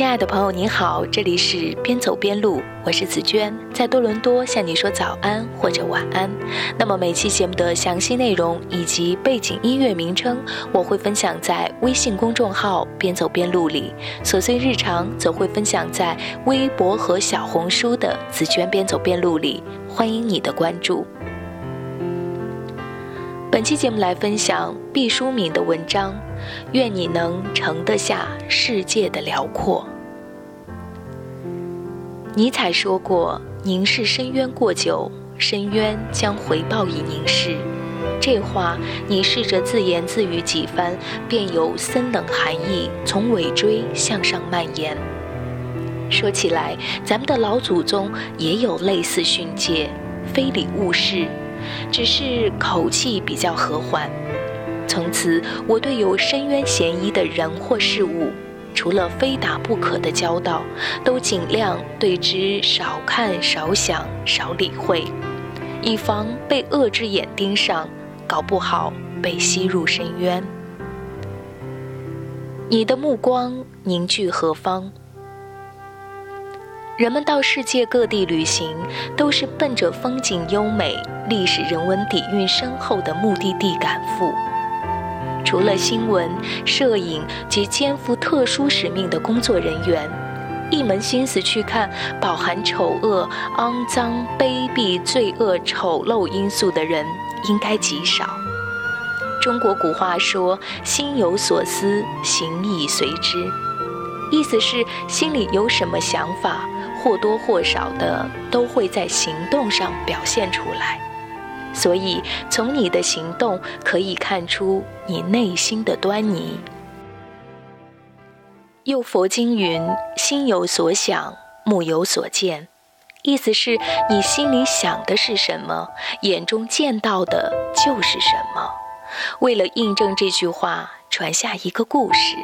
亲爱的朋友，您好，这里是边走边录，我是紫娟，在多伦多向你说早安或者晚安。那么每期节目的详细内容以及背景音乐名称，我会分享在微信公众号“边走边录”里；琐碎日常则会分享在微博和小红书的“紫娟边走边录”里。欢迎你的关注。本期节目来分享毕淑敏的文章。愿你能盛得下世界的辽阔。尼采说过：“凝视深渊过久，深渊将回报以凝视。”这话你试着自言自语几番，便有森冷寒意从尾椎向上蔓延。说起来，咱们的老祖宗也有类似训诫：“非礼勿视”，只是口气比较和缓。从此，我对有深渊嫌疑的人或事物，除了非打不可的交道，都尽量对之少看、少想、少理会，以防被恶之眼盯上，搞不好被吸入深渊。你的目光凝聚何方？人们到世界各地旅行，都是奔着风景优美、历史人文底蕴深厚的目的地赶赴。除了新闻、摄影及肩负特殊使命的工作人员，一门心思去看饱含丑恶、肮脏、卑鄙、罪恶、丑陋因素的人，应该极少。中国古话说：“心有所思，行亦随之。”意思是心里有什么想法，或多或少的都会在行动上表现出来。所以，从你的行动可以看出你内心的端倪。又佛经云：“心有所想，目有所见。”意思是你心里想的是什么，眼中见到的就是什么。为了印证这句话，传下一个故事。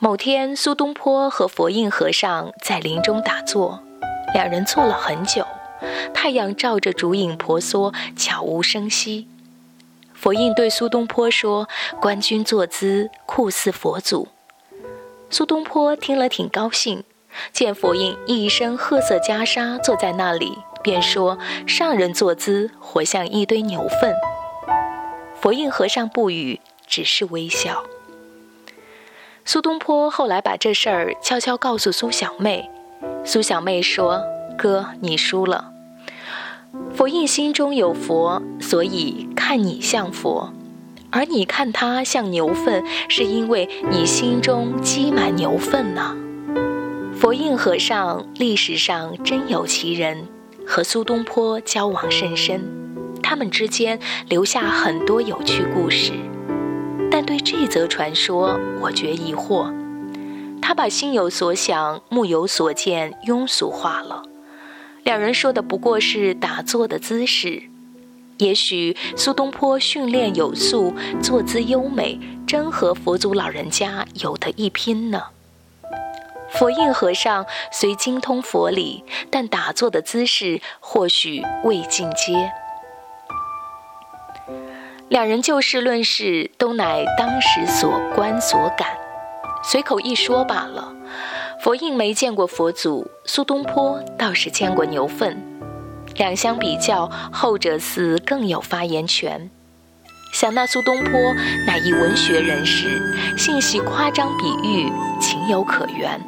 某天，苏东坡和佛印和尚在林中打坐，两人坐了很久。太阳照着竹影婆娑，悄无声息。佛印对苏东坡说：“官军坐姿酷似佛祖。”苏东坡听了挺高兴，见佛印一身褐色袈裟坐在那里，便说：“上人坐姿活像一堆牛粪。”佛印和尚不语，只是微笑。苏东坡后来把这事儿悄悄告诉苏小妹，苏小妹说。哥，你输了。佛印心中有佛，所以看你像佛；而你看他像牛粪，是因为你心中积满牛粪呢。佛印和尚历史上真有其人，和苏东坡交往甚深，他们之间留下很多有趣故事。但对这则传说，我觉疑惑。他把心有所想、目有所见庸俗化了。两人说的不过是打坐的姿势，也许苏东坡训练有素，坐姿优美，真和佛祖老人家有得一拼呢。佛印和尚虽精通佛理，但打坐的姿势或许未进阶。两人就事论事，都乃当时所观所感，随口一说罢了。佛印没见过佛祖，苏东坡倒是见过牛粪。两相比较，后者似更有发言权。想那苏东坡乃一文学人士，信喜夸张比喻，情有可原。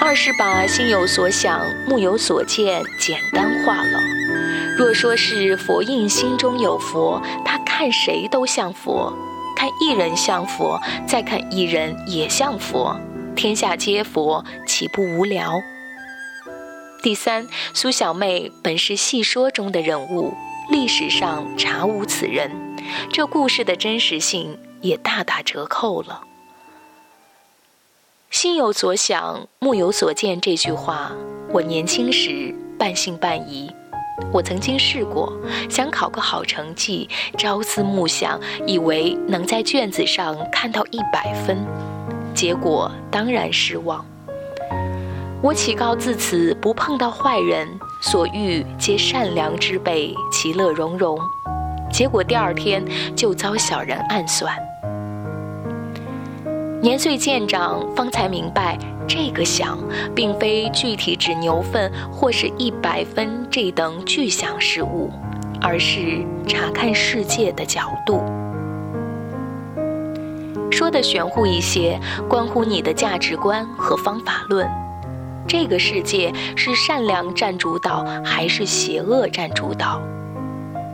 二是把心有所想、目有所见简单化了。若说是佛印心中有佛，他看谁都像佛。看一人像佛，再看一人也像佛，天下皆佛，岂不无聊？第三，苏小妹本是戏说中的人物，历史上查无此人，这故事的真实性也大打折扣了。心有所想，目有所见这句话，我年轻时半信半疑。我曾经试过，想考个好成绩，朝思暮想，以为能在卷子上看到一百分，结果当然失望。我祈告自此不碰到坏人，所遇皆善良之辈，其乐融融。结果第二天就遭小人暗算。年岁渐长，方才明白，这个想并非具体指牛粪或是一百分这等具象事物，而是查看世界的角度。说的玄乎一些，关乎你的价值观和方法论。这个世界是善良占主导，还是邪恶占主导？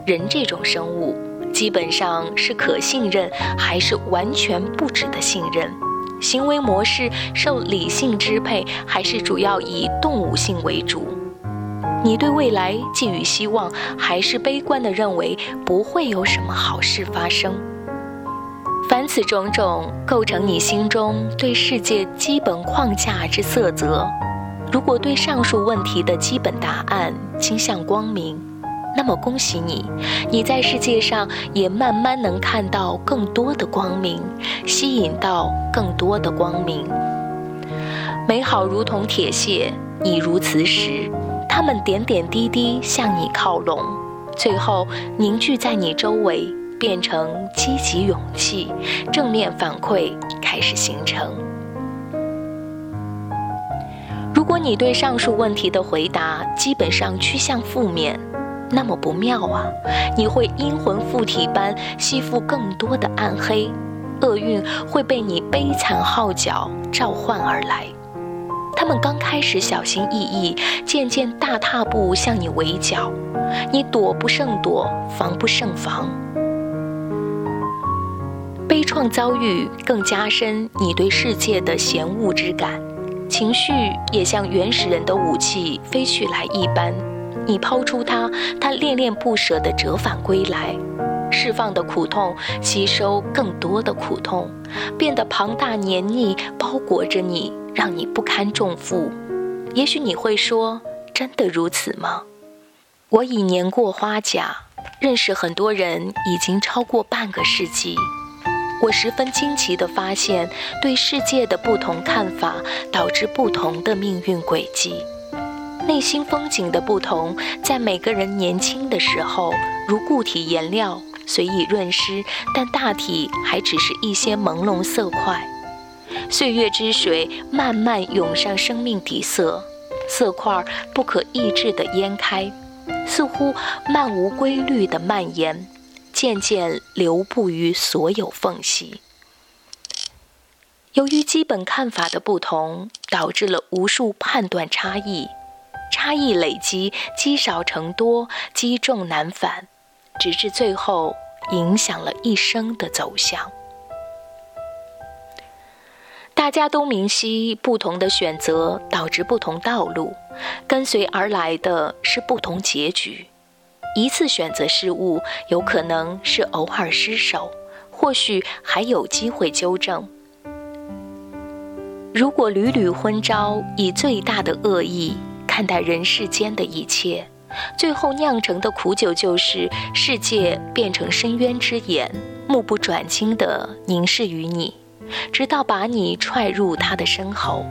人这种生物。基本上是可信任，还是完全不值得信任？行为模式受理性支配，还是主要以动物性为主？你对未来寄予希望，还是悲观地认为不会有什么好事发生？凡此种种，构成你心中对世界基本框架之色泽。如果对上述问题的基本答案倾向光明。那么恭喜你，你在世界上也慢慢能看到更多的光明，吸引到更多的光明。美好如同铁屑，已如磁石，它们点点滴滴向你靠拢，最后凝聚在你周围，变成积极勇气，正面反馈开始形成。如果你对上述问题的回答基本上趋向负面，那么不妙啊！你会阴魂附体般吸附更多的暗黑，厄运会被你悲惨号角召唤而来。他们刚开始小心翼翼，渐渐大踏步向你围剿，你躲不胜躲，防不胜防。悲怆遭遇更加深你对世界的嫌恶之感，情绪也像原始人的武器飞去来一般。你抛出它，它恋恋不舍地折返归来，释放的苦痛吸收更多的苦痛，变得庞大黏腻，包裹着你，让你不堪重负。也许你会说：“真的如此吗？”我已年过花甲，认识很多人已经超过半个世纪。我十分惊奇地发现，对世界的不同看法导致不同的命运轨迹。内心风景的不同，在每个人年轻的时候，如固体颜料随意润湿，但大体还只是一些朦胧色块。岁月之水慢慢涌上生命底色，色块不可抑制地淹开，似乎漫无规律的蔓延，渐渐流布于所有缝隙。由于基本看法的不同，导致了无数判断差异。差异累积，积少成多，积重难返，直至最后影响了一生的走向。大家都明晰，不同的选择导致不同道路，跟随而来的是不同结局。一次选择失误，有可能是偶尔失手，或许还有机会纠正。如果屡屡昏招，以最大的恶意。看待人世间的一切，最后酿成的苦酒就是世界变成深渊之眼，目不转睛地凝视于你，直到把你踹入他的身后。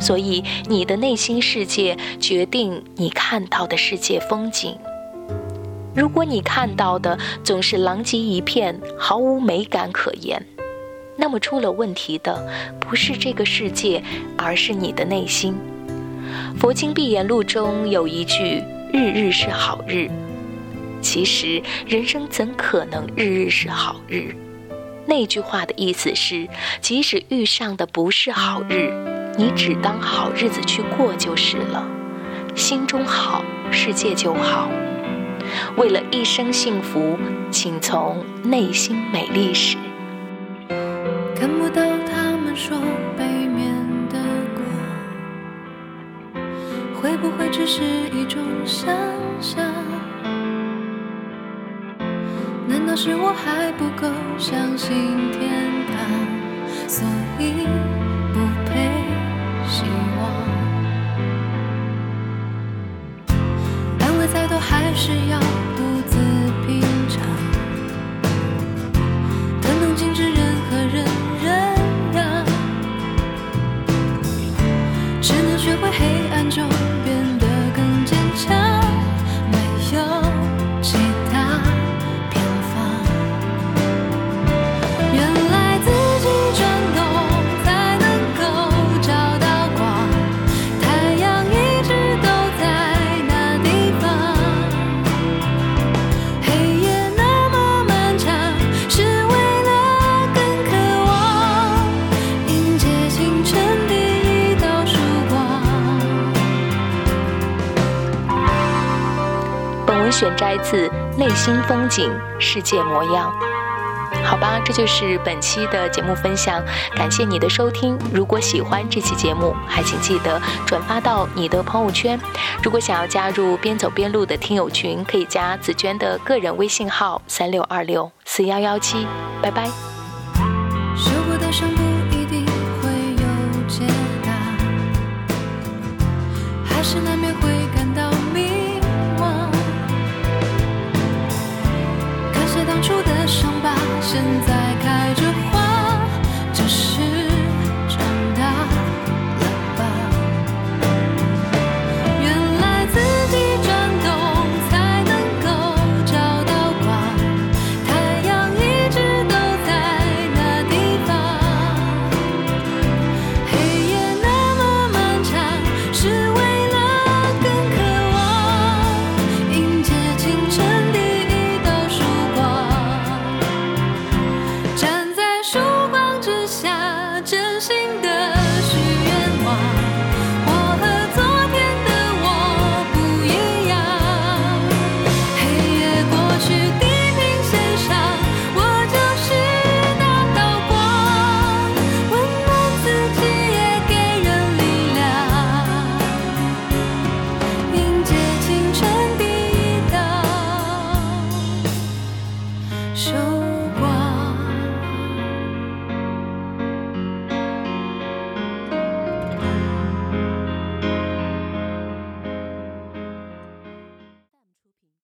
所以，你的内心世界决定你看到的世界风景。如果你看到的总是狼藉一片，毫无美感可言，那么出了问题的不是这个世界，而是你的内心。佛经闭眼录中有一句“日日是好日”，其实人生怎可能日日是好日？那句话的意思是，即使遇上的不是好日，你只当好日子去过就是了。心中好，世界就好。为了一生幸福，请从内心美丽时。看不到他们说。会不会只是一种想象？难道是我还不够相信天选摘自《内心风景，世界模样》。好吧，这就是本期的节目分享，感谢你的收听。如果喜欢这期节目，还请记得转发到你的朋友圈。如果想要加入边走边录的听友群，可以加紫娟的个人微信号三六二六四幺幺七。拜拜。当初的生现在